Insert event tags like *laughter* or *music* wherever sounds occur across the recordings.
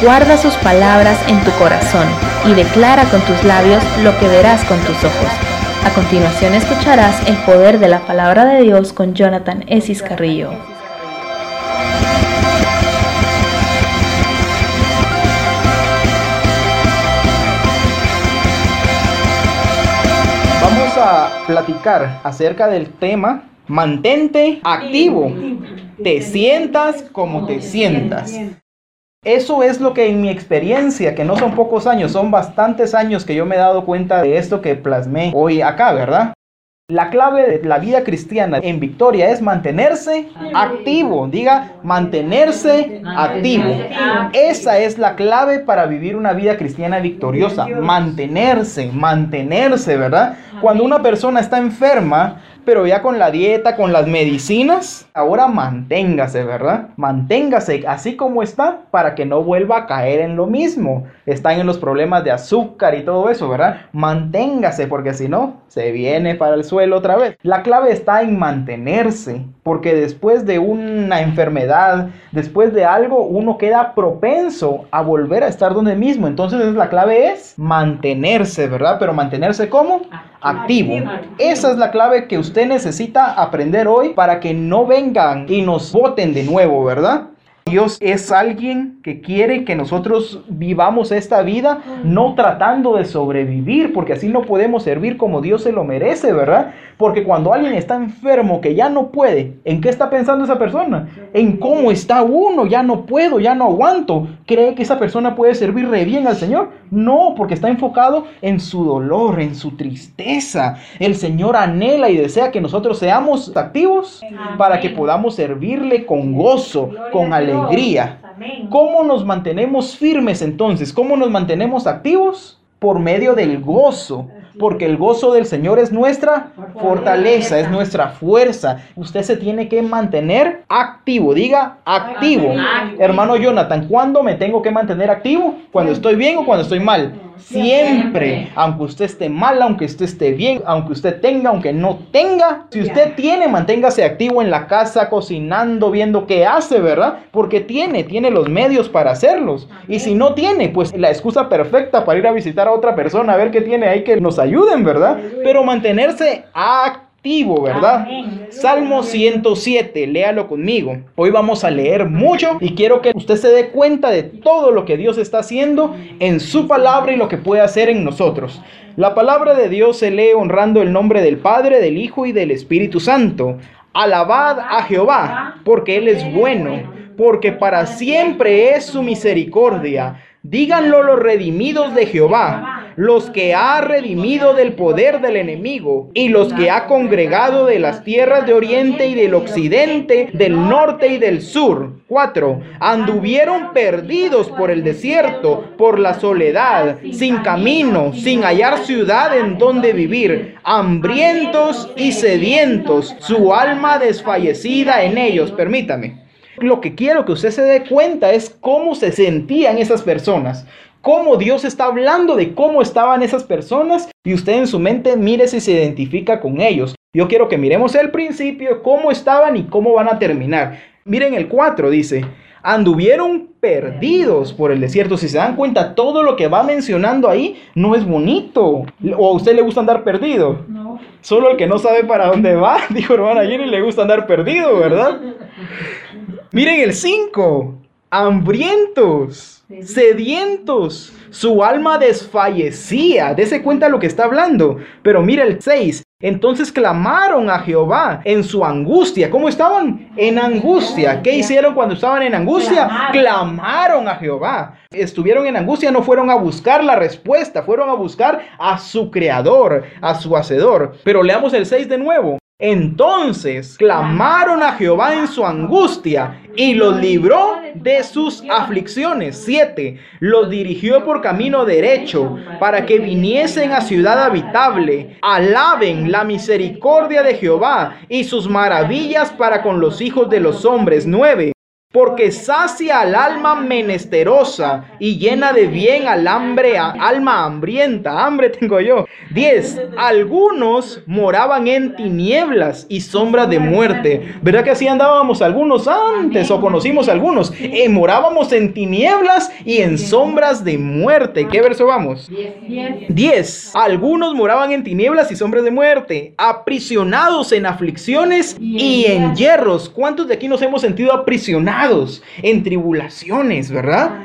Guarda sus palabras en tu corazón y declara con tus labios lo que verás con tus ojos. A continuación escucharás el poder de la palabra de Dios con Jonathan Esis Carrillo. Vamos a platicar acerca del tema mantente activo. Te sientas como te sientas. Eso es lo que en mi experiencia, que no son pocos años, son bastantes años que yo me he dado cuenta de esto que plasmé hoy acá, ¿verdad? La clave de la vida cristiana en victoria es mantenerse activo. Diga, mantenerse activo. Esa es la clave para vivir una vida cristiana victoriosa. Mantenerse, mantenerse, ¿verdad? Cuando una persona está enferma, pero ya con la dieta, con las medicinas, ahora manténgase, ¿verdad? Manténgase así como está para que no vuelva a caer en lo mismo. Están en los problemas de azúcar y todo eso, ¿verdad? Manténgase porque si no, se viene para el suelo otra vez. La clave está en mantenerse, porque después de una enfermedad, después de algo, uno queda propenso a volver a estar donde mismo. Entonces la clave es mantenerse, ¿verdad? Pero mantenerse como activo. Esa es la clave que usted necesita aprender hoy para que no vengan y nos voten de nuevo, ¿verdad? Dios es alguien que quiere que nosotros vivamos esta vida no tratando de sobrevivir, porque así no podemos servir como Dios se lo merece, ¿verdad? Porque cuando alguien está enfermo que ya no puede, ¿en qué está pensando esa persona? En cómo está uno, ya no puedo, ya no aguanto. ¿Cree que esa persona puede servir re bien al Señor? No, porque está enfocado en su dolor, en su tristeza. El Señor anhela y desea que nosotros seamos activos para que podamos servirle con gozo, con alegría ¿Cómo nos mantenemos firmes entonces? ¿Cómo nos mantenemos activos? Por medio del gozo. Porque el gozo del Señor es nuestra fortaleza, es nuestra fuerza. Usted se tiene que mantener activo. Diga activo. Hermano Jonathan, ¿cuándo me tengo que mantener activo? ¿Cuando estoy bien o cuando estoy mal? Siempre, aunque usted esté mal, aunque usted esté bien, aunque usted tenga, aunque no tenga, si usted tiene, manténgase activo en la casa, cocinando, viendo qué hace, ¿verdad? Porque tiene, tiene los medios para hacerlos. Y si no tiene, pues la excusa perfecta para ir a visitar a otra persona, a ver qué tiene ahí que nos ayuden, ¿verdad? Pero mantenerse activo ¿verdad? Salmo 107, léalo conmigo. Hoy vamos a leer mucho y quiero que usted se dé cuenta de todo lo que Dios está haciendo en su palabra y lo que puede hacer en nosotros. La palabra de Dios se lee honrando el nombre del Padre, del Hijo y del Espíritu Santo. Alabad a Jehová, porque Él es bueno, porque para siempre es su misericordia. Díganlo los redimidos de Jehová los que ha redimido del poder del enemigo y los que ha congregado de las tierras de oriente y del occidente, del norte y del sur. 4. Anduvieron perdidos por el desierto, por la soledad, sin camino, sin hallar ciudad en donde vivir, hambrientos y sedientos, su alma desfallecida en ellos. Permítame. Lo que quiero que usted se dé cuenta es cómo se sentían esas personas cómo Dios está hablando de cómo estaban esas personas y usted en su mente mire si se identifica con ellos. Yo quiero que miremos el principio, cómo estaban y cómo van a terminar. Miren el 4, dice, anduvieron perdidos por el desierto. Si se dan cuenta, todo lo que va mencionando ahí no es bonito. ¿O a usted le gusta andar perdido? No. Solo el que no sabe para dónde va, *laughs* dijo hermana Jenny, le gusta andar perdido, ¿verdad? *laughs* Miren el 5, hambrientos sedientos. Su alma desfallecía. Dese cuenta lo que está hablando. Pero mira el 6. Entonces clamaron a Jehová en su angustia. ¿Cómo estaban? En angustia. ¿Qué hicieron cuando estaban en angustia? Clamaron a Jehová. Estuvieron en angustia, no fueron a buscar la respuesta, fueron a buscar a su creador, a su hacedor. Pero leamos el 6 de nuevo. Entonces clamaron a Jehová en su angustia y los libró de sus aflicciones. 7. Los dirigió por camino derecho para que viniesen a ciudad habitable. Alaben la misericordia de Jehová y sus maravillas para con los hijos de los hombres. 9. Porque sacia al alma menesterosa y llena de bien al hambre, alma hambrienta. Hambre tengo yo. 10. Algunos moraban en tinieblas y sombras de muerte. ¿Verdad que así andábamos algunos antes o conocimos algunos? Eh, morábamos en tinieblas y en sombras de muerte. ¿Qué verso vamos? 10. Algunos moraban en tinieblas y sombras de muerte, aprisionados en aflicciones y en hierros. ¿Cuántos de aquí nos hemos sentido aprisionados? En tribulaciones, ¿verdad?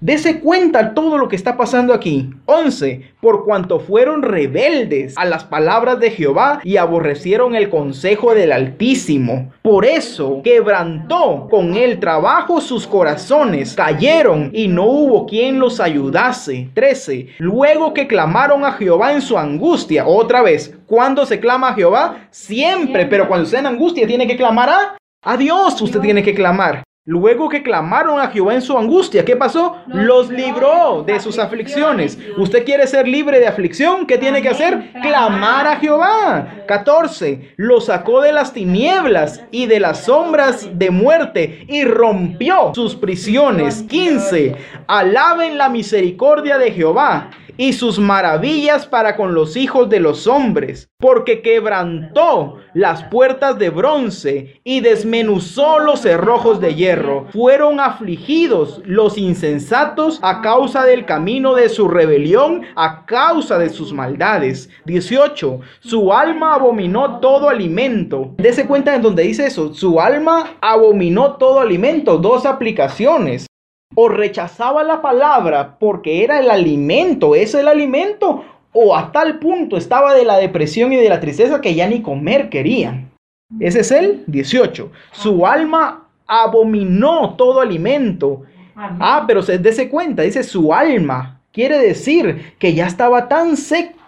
Dese cuenta todo lo que está pasando aquí. 11. Por cuanto fueron rebeldes a las palabras de Jehová y aborrecieron el consejo del Altísimo. Por eso quebrantó con el trabajo sus corazones. Cayeron y no hubo quien los ayudase. 13. Luego que clamaron a Jehová en su angustia. Otra vez. ¿Cuándo se clama a Jehová? Siempre. Pero cuando está en angustia tiene que clamar a... A Dios usted tiene que clamar. Luego que clamaron a Jehová en su angustia, ¿qué pasó? Los libró de sus aflicciones. ¿Usted quiere ser libre de aflicción? ¿Qué tiene que hacer? Clamar a Jehová. 14. Lo sacó de las tinieblas y de las sombras de muerte y rompió sus prisiones. 15. Alaben la misericordia de Jehová y sus maravillas para con los hijos de los hombres, porque quebrantó las puertas de bronce y desmenuzó los cerrojos de hierro. Fueron afligidos los insensatos a causa del camino de su rebelión, a causa de sus maldades. 18. Su alma abominó todo alimento. Dese cuenta en donde dice eso. Su alma abominó todo alimento. Dos aplicaciones o rechazaba la palabra porque era el alimento, es el alimento, o a tal punto estaba de la depresión y de la tristeza que ya ni comer querían. Ese es el 18. Su alma abominó todo alimento. Ah, pero se dése cuenta, dice su alma. Quiere decir que ya estaba tan seca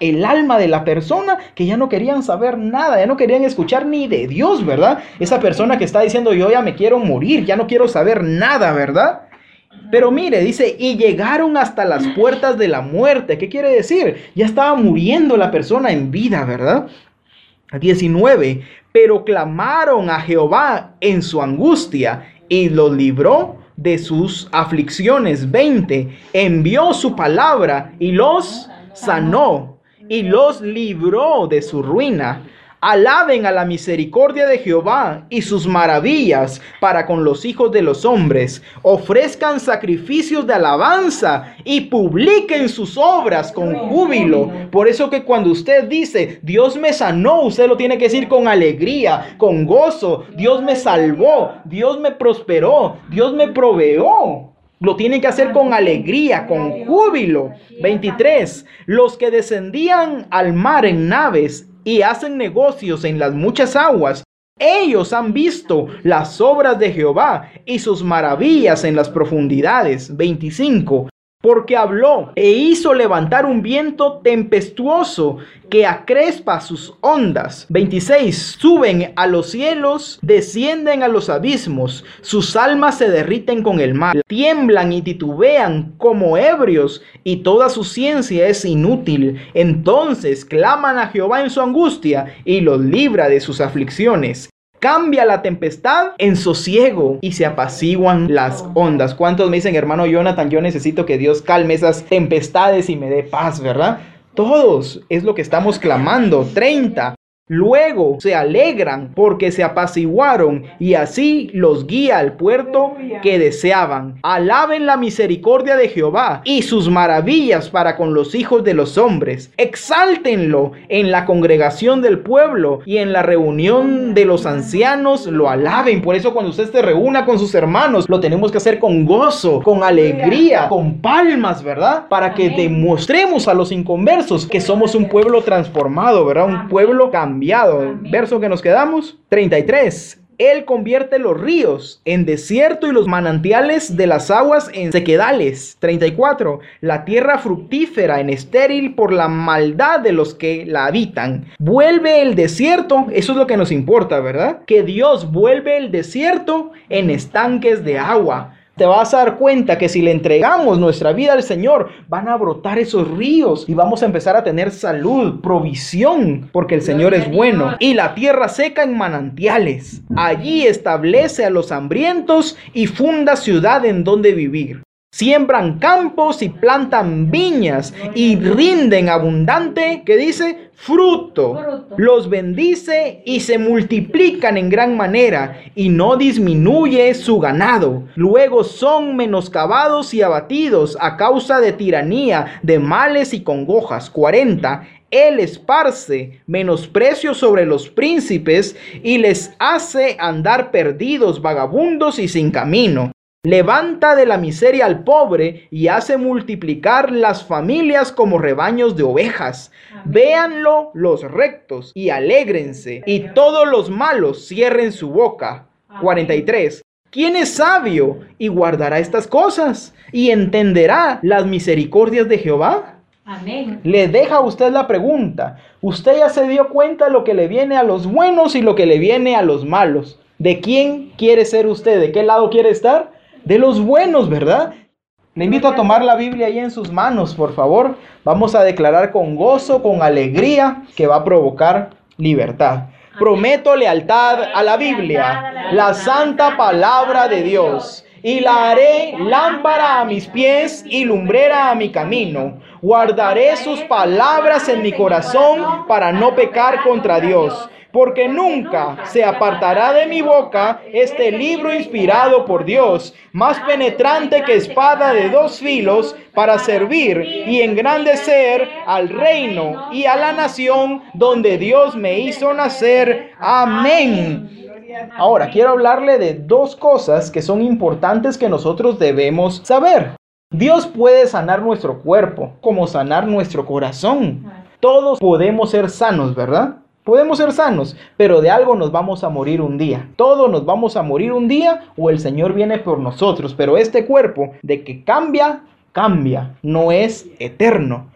el alma de la persona que ya no querían saber nada, ya no querían escuchar ni de Dios, ¿verdad? Esa persona que está diciendo yo ya me quiero morir, ya no quiero saber nada, ¿verdad? Pero mire, dice, y llegaron hasta las puertas de la muerte. ¿Qué quiere decir? Ya estaba muriendo la persona en vida, ¿verdad? 19. Pero clamaron a Jehová en su angustia y los libró de sus aflicciones. 20. Envió su palabra y los sanó y los libró de su ruina. Alaben a la misericordia de Jehová y sus maravillas para con los hijos de los hombres. Ofrezcan sacrificios de alabanza y publiquen sus obras con júbilo. Por eso que cuando usted dice, Dios me sanó, usted lo tiene que decir con alegría, con gozo. Dios me salvó, Dios me prosperó, Dios me proveó. Lo tiene que hacer con alegría, con júbilo. 23. Los que descendían al mar en naves y hacen negocios en las muchas aguas. Ellos han visto las obras de Jehová y sus maravillas en las profundidades. 25 porque habló e hizo levantar un viento tempestuoso que acrespa sus ondas. 26. Suben a los cielos, descienden a los abismos, sus almas se derriten con el mar, tiemblan y titubean como ebrios, y toda su ciencia es inútil. Entonces claman a Jehová en su angustia y los libra de sus aflicciones. Cambia la tempestad en sosiego y se apaciguan las ondas. ¿Cuántos me dicen, hermano Jonathan, yo necesito que Dios calme esas tempestades y me dé paz, ¿verdad? Todos es lo que estamos clamando. 30. Luego se alegran porque se apaciguaron y así los guía al puerto que deseaban. Alaben la misericordia de Jehová y sus maravillas para con los hijos de los hombres. Exáltenlo en la congregación del pueblo y en la reunión de los ancianos lo alaben. Por eso cuando usted se reúna con sus hermanos, lo tenemos que hacer con gozo, con alegría, con palmas, ¿verdad? Para que demostremos a los inconversos que somos un pueblo transformado, ¿verdad? Un pueblo cambiado Verso que nos quedamos, 33. Él convierte los ríos en desierto y los manantiales de las aguas en sequedales. 34. La tierra fructífera en estéril por la maldad de los que la habitan. Vuelve el desierto, eso es lo que nos importa, ¿verdad? Que Dios vuelve el desierto en estanques de agua te vas a dar cuenta que si le entregamos nuestra vida al Señor, van a brotar esos ríos y vamos a empezar a tener salud, provisión, porque el Señor es bueno. Y la tierra seca en manantiales. Allí establece a los hambrientos y funda ciudad en donde vivir. Siembran campos y plantan viñas y rinden abundante, que dice, fruto. Los bendice y se multiplican en gran manera y no disminuye su ganado. Luego son menoscabados y abatidos a causa de tiranía, de males y congojas. 40. Él esparce menosprecio sobre los príncipes y les hace andar perdidos, vagabundos y sin camino. Levanta de la miseria al pobre y hace multiplicar las familias como rebaños de ovejas. Véanlo los rectos y alégrense, y todos los malos cierren su boca. 43. ¿Quién es sabio y guardará estas cosas y entenderá las misericordias de Jehová? Amén. Le deja a usted la pregunta. Usted ya se dio cuenta de lo que le viene a los buenos y lo que le viene a los malos. ¿De quién quiere ser usted? ¿De qué lado quiere estar? De los buenos, ¿verdad? Le invito a tomar la Biblia ahí en sus manos, por favor. Vamos a declarar con gozo, con alegría, que va a provocar libertad. Prometo lealtad a la Biblia, la santa palabra de Dios, y la haré lámpara a mis pies y lumbrera a mi camino. Guardaré sus palabras en mi corazón para no pecar contra Dios porque nunca se apartará de mi boca este libro inspirado por Dios, más penetrante que espada de dos filos, para servir y engrandecer al reino y a la nación donde Dios me hizo nacer. Amén. Ahora, quiero hablarle de dos cosas que son importantes que nosotros debemos saber. Dios puede sanar nuestro cuerpo, como sanar nuestro corazón. Todos podemos ser sanos, ¿verdad? Podemos ser sanos, pero de algo nos vamos a morir un día. Todos nos vamos a morir un día o el Señor viene por nosotros. Pero este cuerpo, de que cambia, cambia. No es eterno.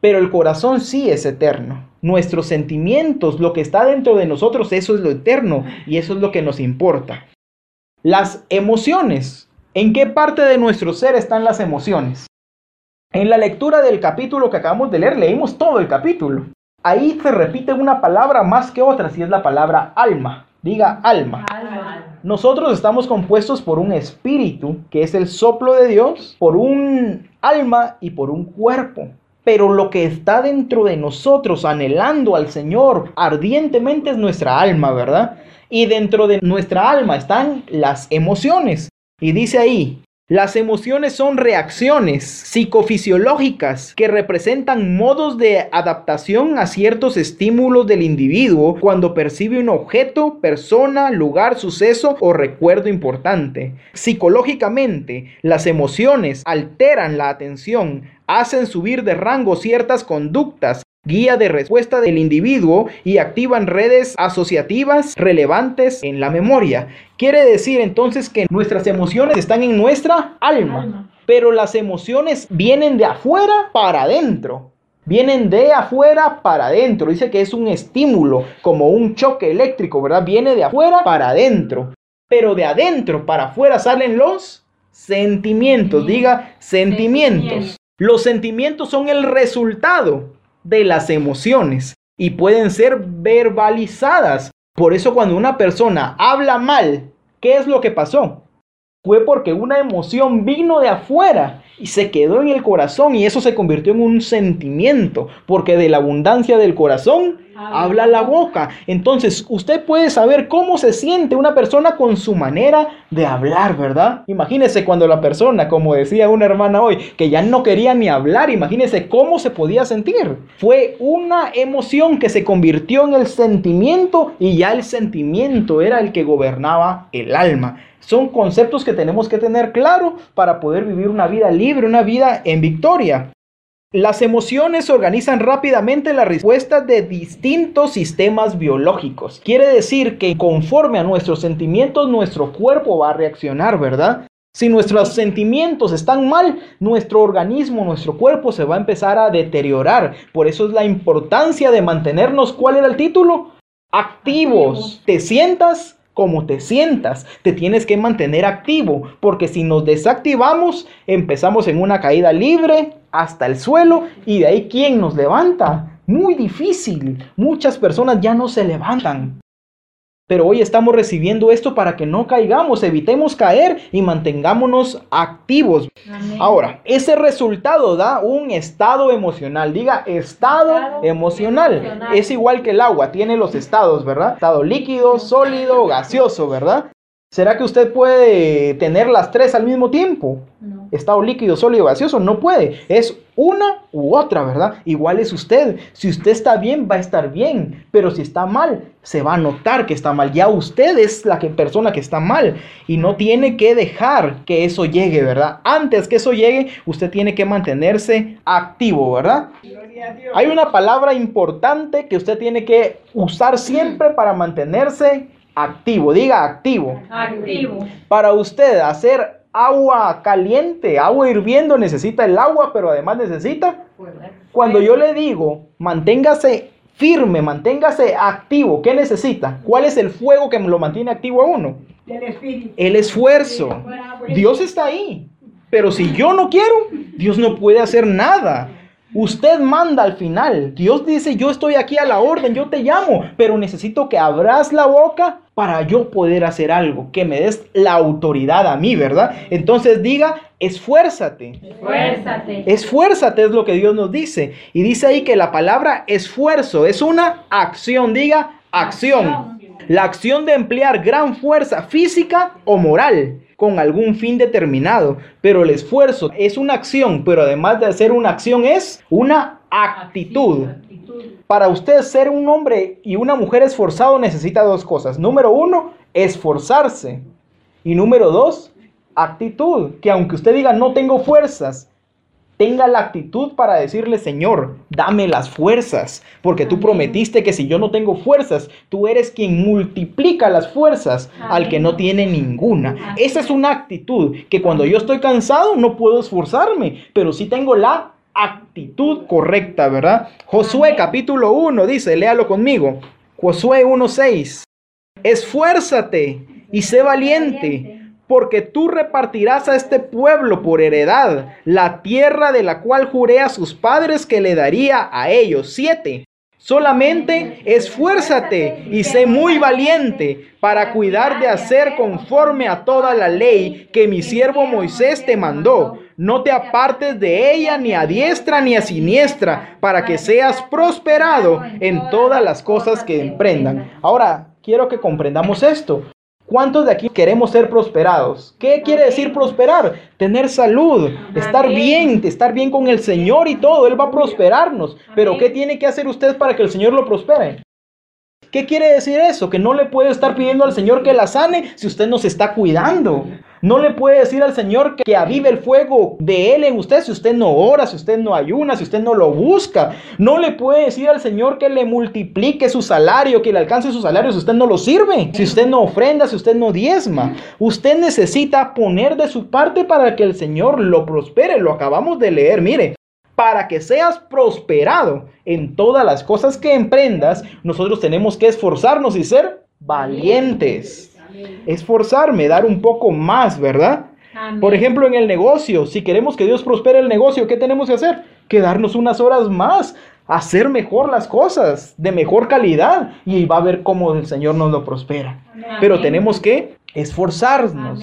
Pero el corazón sí es eterno. Nuestros sentimientos, lo que está dentro de nosotros, eso es lo eterno y eso es lo que nos importa. Las emociones. ¿En qué parte de nuestro ser están las emociones? En la lectura del capítulo que acabamos de leer, leímos todo el capítulo. Ahí se repite una palabra más que otra, si es la palabra alma. Diga alma. Nosotros estamos compuestos por un espíritu, que es el soplo de Dios, por un alma y por un cuerpo. Pero lo que está dentro de nosotros, anhelando al Señor ardientemente, es nuestra alma, ¿verdad? Y dentro de nuestra alma están las emociones. Y dice ahí, las emociones son reacciones psicofisiológicas que representan modos de adaptación a ciertos estímulos del individuo cuando percibe un objeto, persona, lugar, suceso o recuerdo importante. Psicológicamente, las emociones alteran la atención, hacen subir de rango ciertas conductas guía de respuesta del individuo y activan redes asociativas relevantes en la memoria. Quiere decir entonces que nuestras emociones están en nuestra alma, pero las emociones vienen de afuera para adentro. Vienen de afuera para adentro. Dice que es un estímulo, como un choque eléctrico, ¿verdad? Viene de afuera para adentro. Pero de adentro para afuera salen los sentimientos. Diga sentimientos. Los sentimientos son el resultado de las emociones y pueden ser verbalizadas. Por eso cuando una persona habla mal, ¿qué es lo que pasó? Fue porque una emoción vino de afuera y se quedó en el corazón y eso se convirtió en un sentimiento, porque de la abundancia del corazón habla la boca. Entonces, usted puede saber cómo se siente una persona con su manera de hablar, ¿verdad? Imagínese cuando la persona, como decía una hermana hoy, que ya no quería ni hablar, imagínese cómo se podía sentir. Fue una emoción que se convirtió en el sentimiento y ya el sentimiento era el que gobernaba el alma. Son conceptos que tenemos que tener claro para poder vivir una vida libre, una vida en victoria. Las emociones organizan rápidamente la respuesta de distintos sistemas biológicos. Quiere decir que conforme a nuestros sentimientos, nuestro cuerpo va a reaccionar, ¿verdad? Si nuestros sentimientos están mal, nuestro organismo, nuestro cuerpo se va a empezar a deteriorar. Por eso es la importancia de mantenernos, ¿cuál era el título? Activos. Te sientas como te sientas, te tienes que mantener activo, porque si nos desactivamos, empezamos en una caída libre hasta el suelo y de ahí ¿quién nos levanta? Muy difícil. Muchas personas ya no se levantan. Pero hoy estamos recibiendo esto para que no caigamos, evitemos caer y mantengámonos activos. Ahora, ese resultado da un estado emocional. Diga, estado, emocional. Es igual que el agua, tiene los estados, ¿verdad? Estado líquido, sólido, gaseoso, ¿verdad? ¿Será que usted puede tener las tres al mismo tiempo? No. Estado líquido, sólido, gaseoso, no puede. Es una u otra, ¿verdad? Igual es usted. Si usted está bien, va a estar bien. Pero si está mal, se va a notar que está mal. Ya usted es la que, persona que está mal. Y no tiene que dejar que eso llegue, ¿verdad? Antes que eso llegue, usted tiene que mantenerse activo, ¿verdad? Hay una palabra importante que usted tiene que usar siempre para mantenerse activo, diga activo. Activo. Para usted hacer agua caliente, agua hirviendo, necesita el agua, pero además necesita. Cuando yo le digo, manténgase firme, manténgase activo, ¿qué necesita? ¿Cuál es el fuego que lo mantiene activo a uno? El. El esfuerzo. Dios está ahí. Pero si yo no quiero, Dios no puede hacer nada. Usted manda al final. Dios dice, yo estoy aquí a la orden, yo te llamo, pero necesito que abras la boca para yo poder hacer algo, que me des la autoridad a mí, ¿verdad? Entonces diga, esfuérzate. Esfuérzate. Esfuérzate es lo que Dios nos dice. Y dice ahí que la palabra esfuerzo es una acción, diga acción. La acción de emplear gran fuerza física o moral con algún fin determinado, pero el esfuerzo es una acción, pero además de ser una acción es una actitud. Para usted ser un hombre y una mujer esforzado necesita dos cosas. Número uno, esforzarse. Y número dos, actitud. Que aunque usted diga no tengo fuerzas, tenga la actitud para decirle, Señor, dame las fuerzas, porque tú prometiste que si yo no tengo fuerzas, tú eres quien multiplica las fuerzas al que no tiene ninguna. Esa es una actitud que cuando yo estoy cansado no puedo esforzarme, pero sí tengo la actitud correcta, ¿verdad? Josué capítulo 1 dice, léalo conmigo. Josué 1.6. Esfuérzate y sé valiente porque tú repartirás a este pueblo por heredad la tierra de la cual juré a sus padres que le daría a ellos. Siete. Solamente esfuérzate y sé muy valiente para cuidar de hacer conforme a toda la ley que mi siervo Moisés te mandó. No te apartes de ella ni a diestra ni a siniestra, para que seas prosperado en todas las cosas que emprendan. Ahora, quiero que comprendamos esto. ¿Cuántos de aquí queremos ser prosperados? ¿Qué quiere decir prosperar? Tener salud, estar bien, estar bien con el Señor y todo. Él va a prosperarnos. Pero ¿qué tiene que hacer usted para que el Señor lo prospere? ¿Qué quiere decir eso? Que no le puede estar pidiendo al Señor que la sane si usted no se está cuidando. No le puede decir al Señor que, avive el fuego de Él en usted si usted no ora, si usted no ayuna, si usted no lo busca. No le puede decir al Señor que le multiplique su salario, que le alcance su salario si usted no lo sirve, si usted no ofrenda, si usted no diezma. Usted necesita poner de su parte para que el Señor lo prospere. Lo acabamos de leer, mire para que seas prosperado en todas las cosas que emprendas, nosotros tenemos que esforzarnos y ser valientes. Esforzarme, dar un poco más, ¿verdad? Por ejemplo, en el negocio, si queremos que Dios prospere el negocio, ¿qué tenemos que hacer? Quedarnos unas horas más, hacer mejor las cosas, de mejor calidad, y va a ver cómo el Señor nos lo prospera. Pero tenemos que esforzarnos.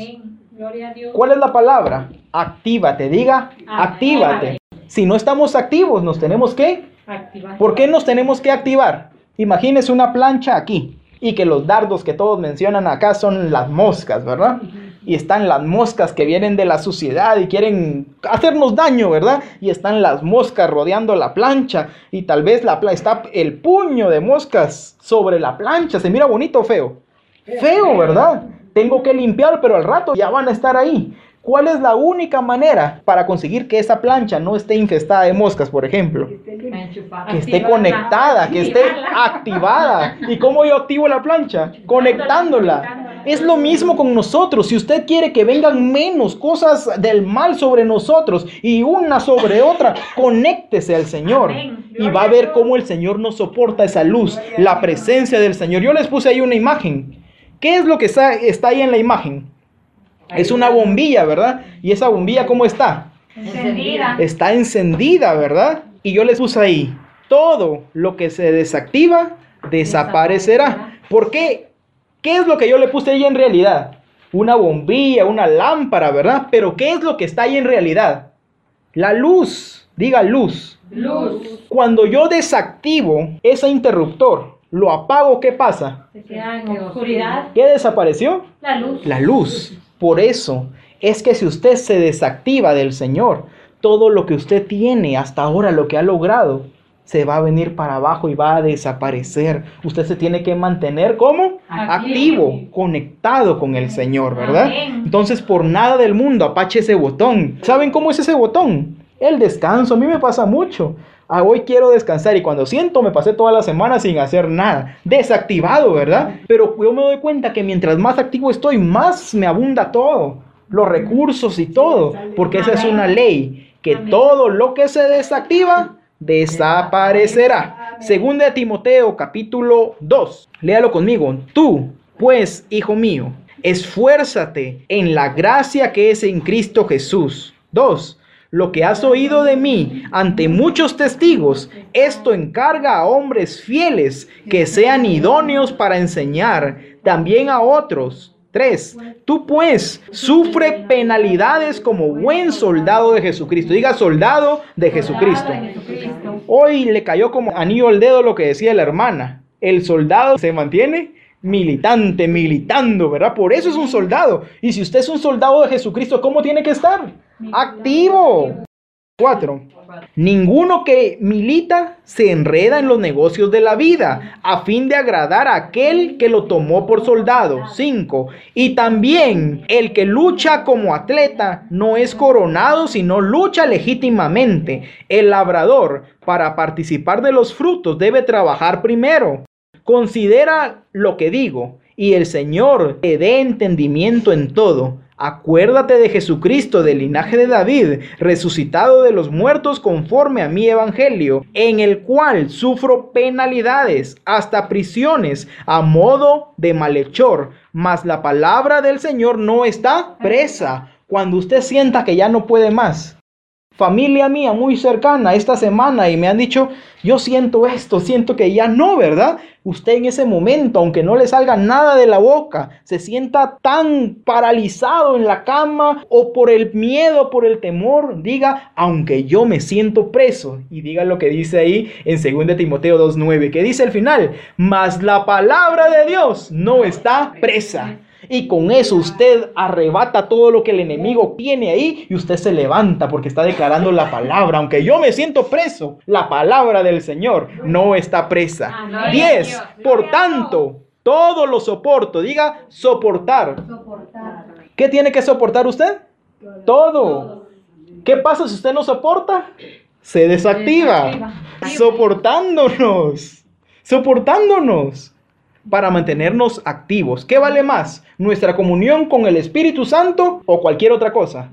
¿Cuál es la palabra? Actívate, diga, actívate. Si no estamos activos, nos tenemos que activar. ¿Por qué nos tenemos que activar? Imagínese una plancha aquí y que los dardos que todos mencionan acá son las moscas, ¿verdad? Y están las moscas que vienen de la suciedad y quieren hacernos daño, ¿verdad? Y están las moscas rodeando la plancha y tal vez la está el puño de moscas sobre la plancha. ¿Se mira bonito o feo? Feo, ¿verdad? Tengo que limpiar, pero al rato ya van a estar ahí. ¿Cuál es la única manera para conseguir que esa plancha no esté infestada de moscas, por ejemplo? Que esté conectada, que esté activada. ¿Y cómo yo activo la plancha? Conectándola. Es lo mismo con nosotros. Si usted quiere que vengan menos cosas del mal sobre nosotros y una sobre otra, conéctese al Señor. Y va a ver cómo el Señor nos soporta esa luz, la presencia del Señor. Yo les puse ahí una imagen ¿Qué es lo que está, está ahí en la imagen? Es una bombilla, ¿verdad? ¿Y esa bombilla cómo está? Encendida. Está encendida, ¿verdad? Y yo les puse ahí, todo lo que se desactiva desaparecerá. ¿Por qué? ¿Qué es lo que yo le puse ahí en realidad? Una bombilla, una lámpara, ¿verdad? Pero ¿qué es lo que está ahí en realidad? La luz, diga luz. Luz. Cuando yo desactivo ese interruptor, lo apago, ¿qué pasa? Se queda en oscuridad. ¿Qué desapareció? La luz. La luz. Por eso es que si usted se desactiva del Señor, todo lo que usted tiene hasta ahora, lo que ha logrado, se va a venir para abajo y va a desaparecer. Usted se tiene que mantener como Activo. activo, conectado con el Señor, ¿verdad? Amén. Entonces, por nada del mundo apache ese botón. ¿Saben cómo es ese botón? El descanso. A mí me pasa mucho. Ah, hoy quiero descansar y cuando siento me pasé toda la semana sin hacer nada. Desactivado, ¿verdad? Pero yo me doy cuenta que mientras más activo estoy, más me abunda todo. Los recursos y todo. Porque esa es una ley. Que todo lo que se desactiva desaparecerá. Segunda de Timoteo capítulo 2. Léalo conmigo. Tú, pues, hijo mío, esfuérzate en la gracia que es en Cristo Jesús. 2. Lo que has oído de mí ante muchos testigos, esto encarga a hombres fieles que sean idóneos para enseñar también a otros. 3. Tú pues sufre penalidades como buen soldado de Jesucristo. Diga soldado de Jesucristo. Hoy le cayó como anillo al dedo lo que decía la hermana. El soldado se mantiene militante, militando, ¿verdad? Por eso es un soldado. Y si usted es un soldado de Jesucristo, ¿cómo tiene que estar? Activo. 4. Ninguno que milita se enreda en los negocios de la vida a fin de agradar a aquel que lo tomó por soldado. 5. Y también el que lucha como atleta no es coronado sino lucha legítimamente. El labrador para participar de los frutos debe trabajar primero. Considera lo que digo y el Señor te dé entendimiento en todo. Acuérdate de Jesucristo del linaje de David, resucitado de los muertos conforme a mi evangelio, en el cual sufro penalidades, hasta prisiones, a modo de malhechor, mas la palabra del Señor no está presa. Cuando usted sienta que ya no puede más, familia mía muy cercana esta semana y me han dicho, yo siento esto, siento que ya no, ¿verdad? Usted en ese momento, aunque no le salga nada de la boca, se sienta tan paralizado en la cama o por el miedo, por el temor, diga, aunque yo me siento preso. Y diga lo que dice ahí en 2 Timoteo 2.9, que dice al final, mas la palabra de Dios no está presa. Y con eso usted arrebata todo lo que el enemigo tiene ahí y usted se levanta porque está declarando la palabra. Aunque yo me siento preso, la palabra del Señor no está presa. Amén. 10. Por tanto, todo lo soporto. Diga soportar. ¿Qué tiene que soportar usted? Todo. ¿Qué pasa si usted no soporta? Se. Desactiva. Soportándonos. Soportándonos para mantenernos activos. ¿Qué vale más? ¿Nuestra comunión con el Espíritu Santo o cualquier otra cosa?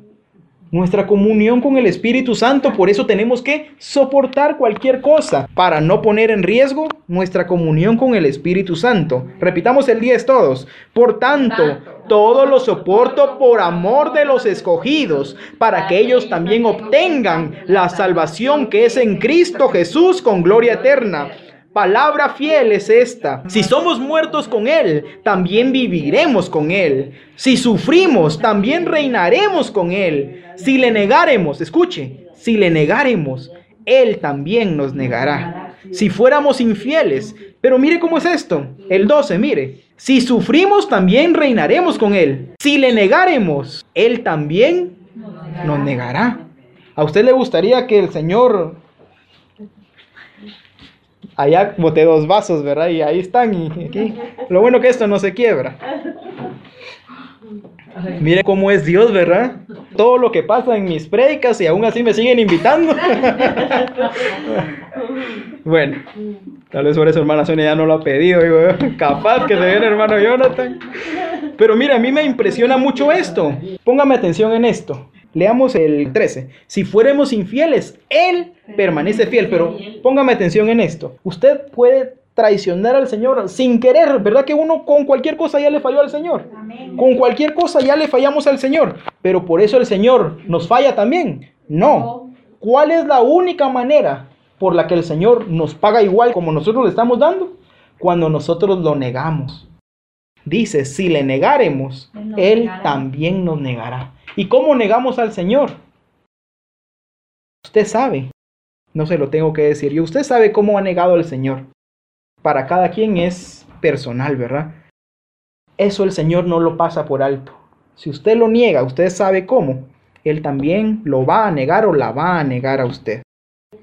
Nuestra comunión con el Espíritu Santo, por eso tenemos que soportar cualquier cosa para no poner en riesgo nuestra comunión con el Espíritu Santo. Repitamos el 10 todos. Por tanto, todo lo soporto por amor de los escogidos, para que ellos también obtengan la salvación que es en Cristo Jesús con gloria eterna. Palabra fiel es esta. Si somos muertos con Él, también viviremos con Él. Si sufrimos, también reinaremos con Él. Si le negaremos, escuche, si le negaremos, Él también nos negará. Si fuéramos infieles, pero mire cómo es esto. El 12, mire. Si sufrimos, también reinaremos con Él. Si le negaremos, Él también nos negará. ¿A usted le gustaría que el Señor allá boté dos vasos, ¿verdad? Y ahí están. Y aquí. Lo bueno que esto no se quiebra. Mire cómo es Dios, ¿verdad? Todo lo que pasa en mis predicas y aún así me siguen invitando. *laughs* bueno, tal vez por eso hermana Sonia ya no lo ha pedido. *laughs* Capaz que se viene hermano Jonathan. Pero mira, a mí me impresiona mucho esto. Póngame atención en esto. Leamos el 13. Si fuéramos infieles, Él permanece fiel. Pero póngame atención en esto. Usted puede traicionar al Señor sin querer, ¿verdad? Que uno con cualquier cosa ya le falló al Señor. Con cualquier cosa ya le fallamos al Señor. Pero por eso el Señor nos falla también. No. ¿Cuál es la única manera por la que el Señor nos paga igual como nosotros le estamos dando? Cuando nosotros lo negamos. Dice, si le negaremos, Él también nos negará. ¿Y cómo negamos al Señor? Usted sabe. No se lo tengo que decir yo. Usted sabe cómo ha negado al Señor. Para cada quien es personal, ¿verdad? Eso el Señor no lo pasa por alto. Si usted lo niega, usted sabe cómo. Él también lo va a negar o la va a negar a usted.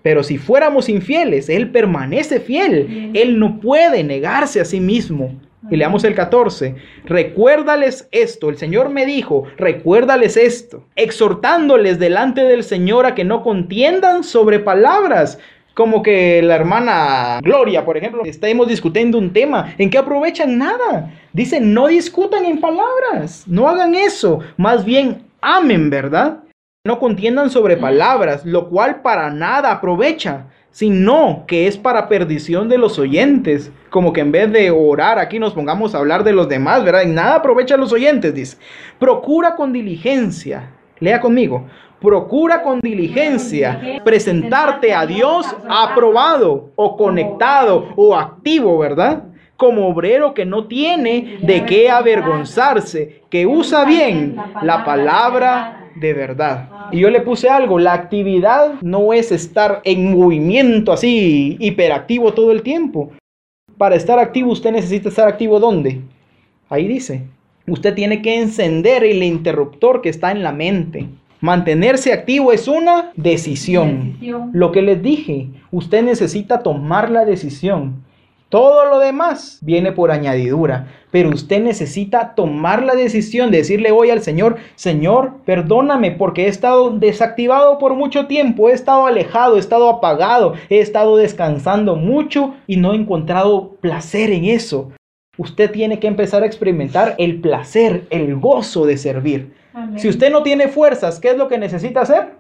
Pero si fuéramos infieles, Él permanece fiel. Él no puede negarse a sí mismo. Y leamos el 14. Recuérdales esto. El Señor me dijo, recuérdales esto. Exhortándoles delante del Señor a que no contiendan sobre palabras. Como que la hermana Gloria, por ejemplo, estamos discutiendo un tema en que aprovechan nada. Dice, no discutan en palabras. No hagan eso. Más bien, amen, ¿verdad? No contiendan sobre palabras, lo cual para nada aprovecha sino que es para perdición de los oyentes. Como que en vez de orar aquí nos pongamos a hablar de los demás, ¿verdad? En nada aprovecha a los oyentes, dice. Procura con diligencia, lea conmigo, procura con diligencia presentarte a Dios aprobado o conectado o activo, ¿verdad? Como obrero que no tiene de qué avergonzarse, que usa bien la palabra de verdad. Y yo le puse algo, la actividad no es estar en movimiento así, hiperactivo todo el tiempo. Para estar activo usted necesita estar activo ¿dónde? Ahí dice. Usted tiene que encender el interruptor que está en la mente. Mantenerse activo es una decisión. decisión. Lo que les dije, usted necesita tomar la decisión. Todo lo demás viene por añadidura, pero usted necesita tomar la decisión de decirle hoy al Señor, Señor, perdóname porque he estado desactivado por mucho tiempo, he estado alejado, he estado apagado, he estado descansando mucho y no he encontrado placer en eso. Usted tiene que empezar a experimentar el placer, el gozo de servir. Amén. Si usted no tiene fuerzas, ¿qué es lo que necesita hacer?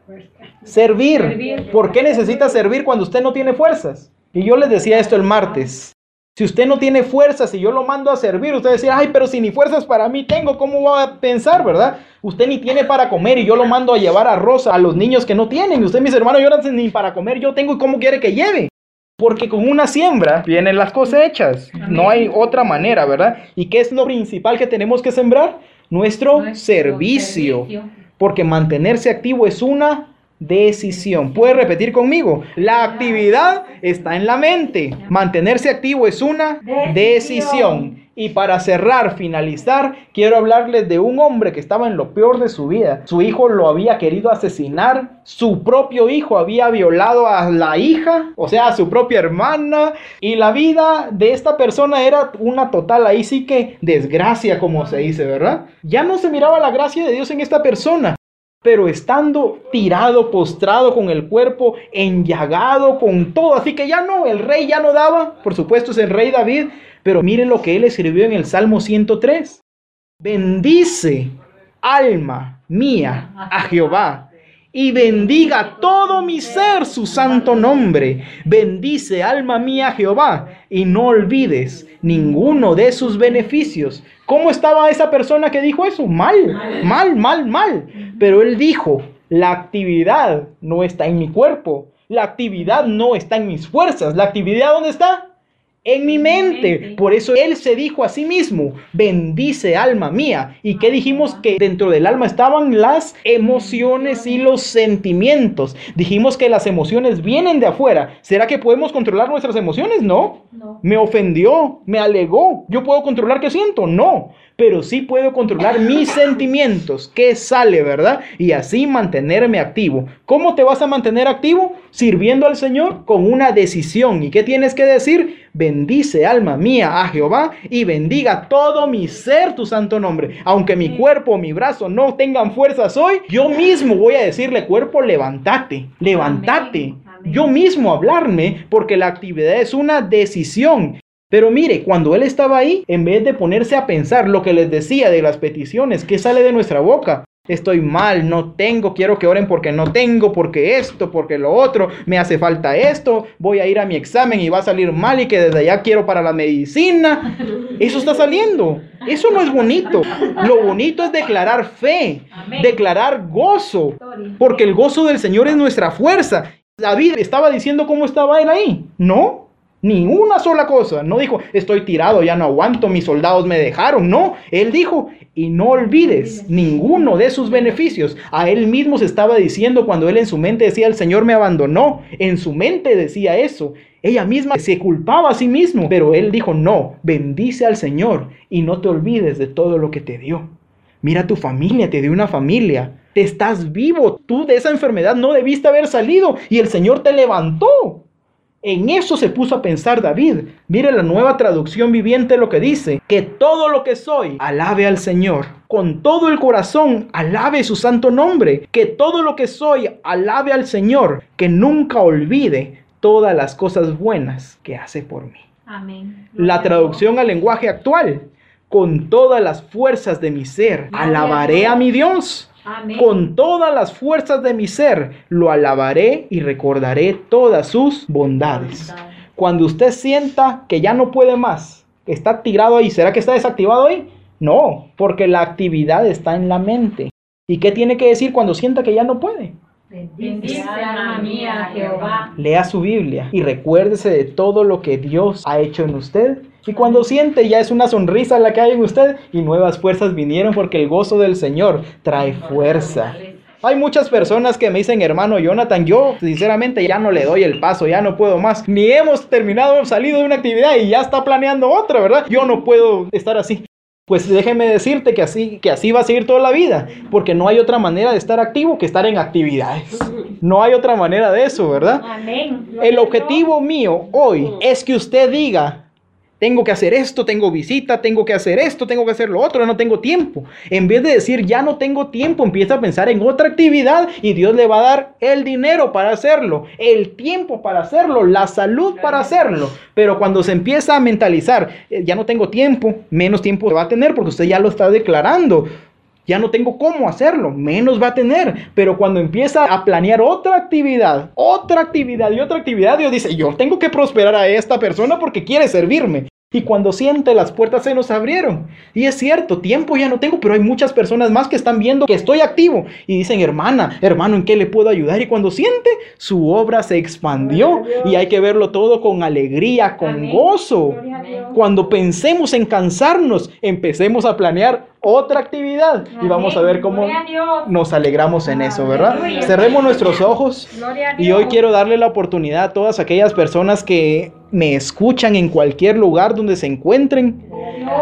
Servir. servir. ¿Por qué necesita servir cuando usted no tiene fuerzas? Y yo les decía esto el martes. Si usted no tiene fuerzas y yo lo mando a servir, usted decía, ay, pero si ni fuerzas para mí tengo, ¿cómo va a pensar, verdad? Usted ni tiene para comer y yo lo mando a llevar arroz a los niños que no tienen. Y usted, mis hermanos, yo ni para comer yo tengo y cómo quiere que lleve. Porque con una siembra vienen las cosechas. No hay otra manera, ¿verdad? ¿Y qué es lo principal que tenemos que sembrar? Nuestro, Nuestro servicio. servicio. Porque mantenerse activo es una decisión. ¿Puede repetir conmigo? La actividad está en la mente. Mantenerse activo es una decisión. Y para cerrar, finalizar, quiero hablarles de un hombre que estaba en lo peor de su vida. Su hijo lo había querido asesinar. Su propio hijo había violado a la hija, o sea, a su propia hermana. Y la vida de esta persona era una total, ahí sí que desgracia, como se dice, ¿verdad? Ya no se miraba la gracia de Dios en esta persona pero estando tirado, postrado con el cuerpo enllagado, con todo. Así que ya no, el rey ya no daba, por supuesto es el rey David, pero miren lo que él escribió en el Salmo 103. Bendice, alma mía, a Jehová y bendiga todo mi ser su santo nombre. Bendice, alma mía, Jehová, y no olvides ninguno de sus beneficios. ¿Cómo estaba esa persona que dijo eso? Mal, mal, mal, mal. Pero él dijo, la actividad no está en mi cuerpo, la actividad no está en mis fuerzas, la actividad ¿dónde está? En mi mente. Por eso Él se dijo a sí mismo, bendice alma mía. ¿Y qué dijimos? Que dentro del alma estaban las emociones y los sentimientos. Dijimos que las emociones vienen de afuera. ¿Será que podemos controlar nuestras emociones? No. no. Me ofendió, me alegó. ¿Yo puedo controlar qué siento? No pero sí puedo controlar *laughs* mis sentimientos, qué sale, ¿verdad? Y así mantenerme activo. ¿Cómo te vas a mantener activo? Sirviendo al Señor con una decisión. ¿Y qué tienes que decir? Bendice alma mía a Jehová y bendiga todo mi ser tu santo nombre. Aunque mi cuerpo, mi brazo no tengan fuerzas hoy, yo mismo voy a decirle cuerpo, levántate, levántate. Yo mismo hablarme porque la actividad es una decisión. Pero mire, cuando él estaba ahí, en vez de ponerse a pensar lo que les decía de las peticiones que sale de nuestra boca, estoy mal, no tengo, quiero que oren porque no tengo, porque esto, porque lo otro, me hace falta esto, voy a ir a mi examen y va a salir mal y que desde allá quiero para la medicina. *laughs* Eso está saliendo. Eso no es bonito. Lo bonito es declarar fe, declarar gozo, porque el gozo del Señor es nuestra fuerza. David estaba diciendo cómo estaba él ahí. No, ni una sola cosa. No dijo, estoy tirado, ya no aguanto, mis soldados me dejaron. No, él dijo, y no olvides ninguno de sus beneficios. A él mismo se estaba diciendo cuando él en su mente decía, el Señor me abandonó. En su mente decía eso. Ella misma se culpaba a sí mismo. Pero él dijo, no, bendice al Señor y no te olvides de todo lo que te dio. Mira tu familia, te dio una familia. Te estás vivo. Tú de esa enfermedad no debiste haber salido y el Señor te levantó. En eso se puso a pensar David. Mire la nueva traducción viviente lo que dice, que todo lo que soy, alabe al Señor. Con todo el corazón, alabe su santo nombre. Que todo lo que soy, alabe al Señor. Que nunca olvide todas las cosas buenas que hace por mí. Amén. La traducción al lenguaje actual, con todas las fuerzas de mi ser, alabaré a mi Dios. Amén. Con todas las fuerzas de mi ser lo alabaré y recordaré todas sus bondades. Cuando usted sienta que ya no puede más, que está tirado ahí, ¿será que está desactivado ahí? No, porque la actividad está en la mente. ¿Y qué tiene que decir cuando sienta que ya no puede? Bendice alma mía a Jehová. Lea su Biblia y recuérdese de todo lo que Dios ha hecho en usted. Y cuando siente ya es una sonrisa la que hay en usted y nuevas fuerzas vinieron porque el gozo del Señor trae fuerza. Hay muchas personas que me dicen, hermano Jonathan, yo sinceramente ya no le doy el paso, ya no puedo más. Ni hemos terminado, salido de una actividad y ya está planeando otra, ¿verdad? Yo no puedo estar así. Pues déjeme decirte que así, que así va a seguir toda la vida, porque no hay otra manera de estar activo que estar en actividades. No hay otra manera de eso, ¿verdad? Amén. El objetivo mío hoy es que usted diga, tengo que hacer esto, tengo visita, tengo que hacer esto, tengo que hacer lo otro, no tengo tiempo. En vez de decir, ya no tengo tiempo, empieza a pensar en otra actividad y Dios le va a dar el dinero para hacerlo, el tiempo para hacerlo, la salud para hacerlo. Pero cuando se empieza a mentalizar, eh, ya no tengo tiempo, menos tiempo va a tener porque usted ya lo está declarando. Ya no tengo cómo hacerlo, menos va a tener. Pero cuando empieza a planear otra actividad, otra actividad y otra actividad, Dios dice, yo tengo que prosperar a esta persona porque quiere servirme. Y cuando siente las puertas se nos abrieron. Y es cierto, tiempo ya no tengo, pero hay muchas personas más que están viendo que estoy activo y dicen, hermana, hermano, ¿en qué le puedo ayudar? Y cuando siente, su obra se expandió y hay que verlo todo con alegría, con Amén. gozo. Cuando pensemos en cansarnos, empecemos a planear otra actividad y vamos a ver cómo a nos alegramos en eso, ¿verdad? Cerremos nuestros ojos. Y hoy quiero darle la oportunidad a todas aquellas personas que me escuchan en cualquier lugar donde se encuentren.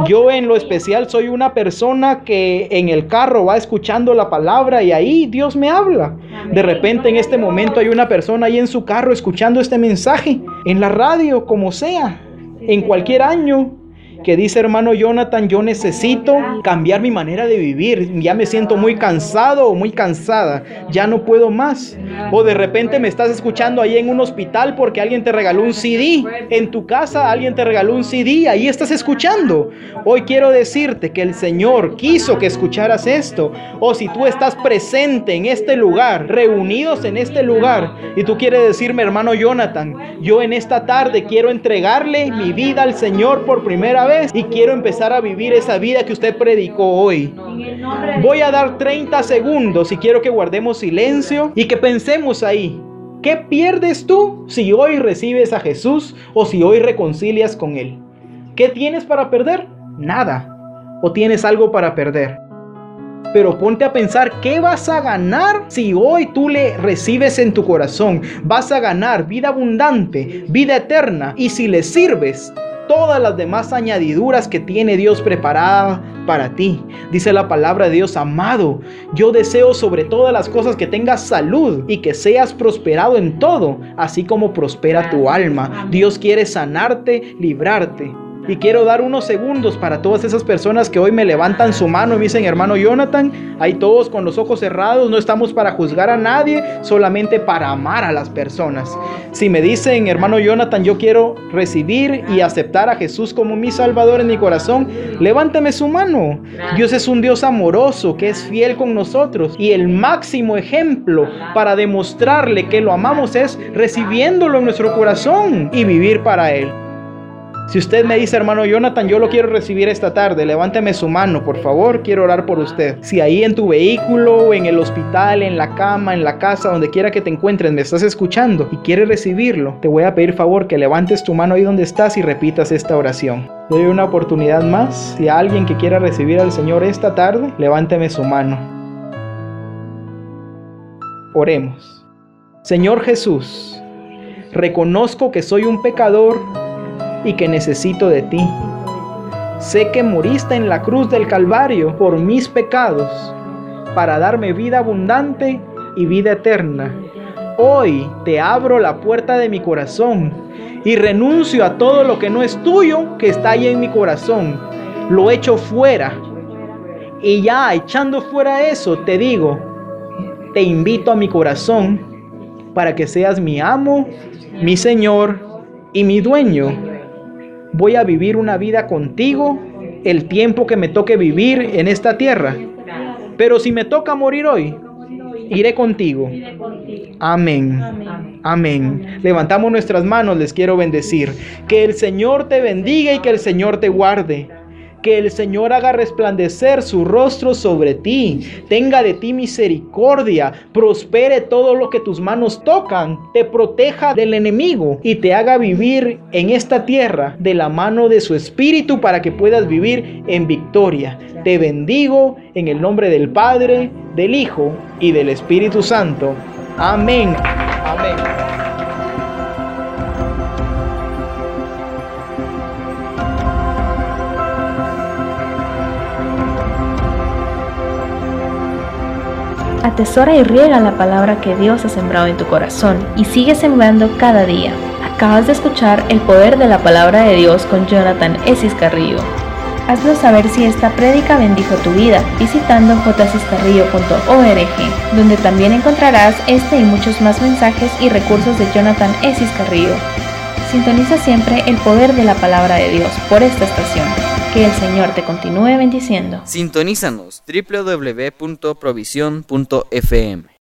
Yo en lo especial soy una persona que en el carro va escuchando la palabra y ahí Dios me habla. De repente en este momento hay una persona ahí en su carro escuchando este mensaje, en la radio, como sea, en cualquier año, que dice hermano Jonathan, yo necesito cambiar mi manera de vivir, ya me siento muy cansado o muy cansada, ya no puedo más. O de repente me estás escuchando ahí en un hospital porque alguien te regaló un CD, en tu casa alguien te regaló un CD, ahí estás escuchando. Hoy quiero decirte que el Señor quiso que escucharas esto. O si tú estás presente en este lugar, reunidos en este lugar, y tú quieres decirme, hermano Jonathan, yo en esta tarde quiero entregarle mi vida al Señor por primera vez y quiero empezar a vivir esa vida que usted predicó hoy. Voy a dar 30 segundos y quiero que guardemos silencio y que pensemos ahí. ¿Qué pierdes tú si hoy recibes a Jesús o si hoy reconcilias con Él? ¿Qué tienes para perder? Nada. ¿O tienes algo para perder? Pero ponte a pensar, ¿qué vas a ganar si hoy tú le recibes en tu corazón? Vas a ganar vida abundante, vida eterna. Y si le sirves, todas las demás añadiduras que tiene Dios preparada para ti. Dice la palabra de Dios, amado, yo deseo sobre todas las cosas que tengas salud y que seas prosperado en todo, así como prospera tu alma. Dios quiere sanarte, librarte. Y quiero dar unos segundos para todas esas personas que hoy me levantan su mano y me dicen, hermano Jonathan, ahí todos con los ojos cerrados, no estamos para juzgar a nadie, solamente para amar a las personas. Si me dicen, hermano Jonathan, yo quiero recibir y aceptar a Jesús como mi Salvador en mi corazón, levántame su mano. Dios es un Dios amoroso que es fiel con nosotros y el máximo ejemplo para demostrarle que lo amamos es recibiéndolo en nuestro corazón y vivir para Él. Si usted me dice, hermano Jonathan, yo lo quiero recibir esta tarde, levánteme su mano, por favor, quiero orar por usted. Si ahí en tu vehículo, en el hospital, en la cama, en la casa, donde quiera que te encuentres, me estás escuchando y quieres recibirlo, te voy a pedir favor que levantes tu mano ahí donde estás y repitas esta oración. Doy una oportunidad más. Si alguien que quiera recibir al Señor esta tarde, levánteme su mano. Oremos. Señor Jesús, reconozco que soy un pecador y que necesito de ti. Sé que moriste en la cruz del Calvario por mis pecados, para darme vida abundante y vida eterna. Hoy te abro la puerta de mi corazón y renuncio a todo lo que no es tuyo que está ahí en mi corazón. Lo echo fuera. Y ya echando fuera eso, te digo, te invito a mi corazón para que seas mi amo, mi Señor y mi dueño voy a vivir una vida contigo el tiempo que me toque vivir en esta tierra. Pero si me toca morir hoy, iré contigo. Amén. Amén. Levantamos nuestras manos, les quiero bendecir. Que el Señor te bendiga y que el Señor te guarde que el Señor haga resplandecer su rostro sobre ti, tenga de ti misericordia, prospere todo lo que tus manos tocan, te proteja del enemigo y te haga vivir en esta tierra de la mano de su Espíritu para que puedas vivir en victoria. Te bendigo en el nombre del Padre, del Hijo y del Espíritu Santo. Amén. Amén. Atesora y riega la palabra que Dios ha sembrado en tu corazón y sigue sembrando cada día. Acabas de escuchar El Poder de la Palabra de Dios con Jonathan Esis Carrillo. Hazlo saber si esta prédica bendijo tu vida visitando jciscarrillo.org, donde también encontrarás este y muchos más mensajes y recursos de Jonathan Esis Carrillo. Sintoniza siempre el poder de la palabra de Dios por esta estación. Que el Señor te continúe bendiciendo. Sintonízanos www.provision.fm.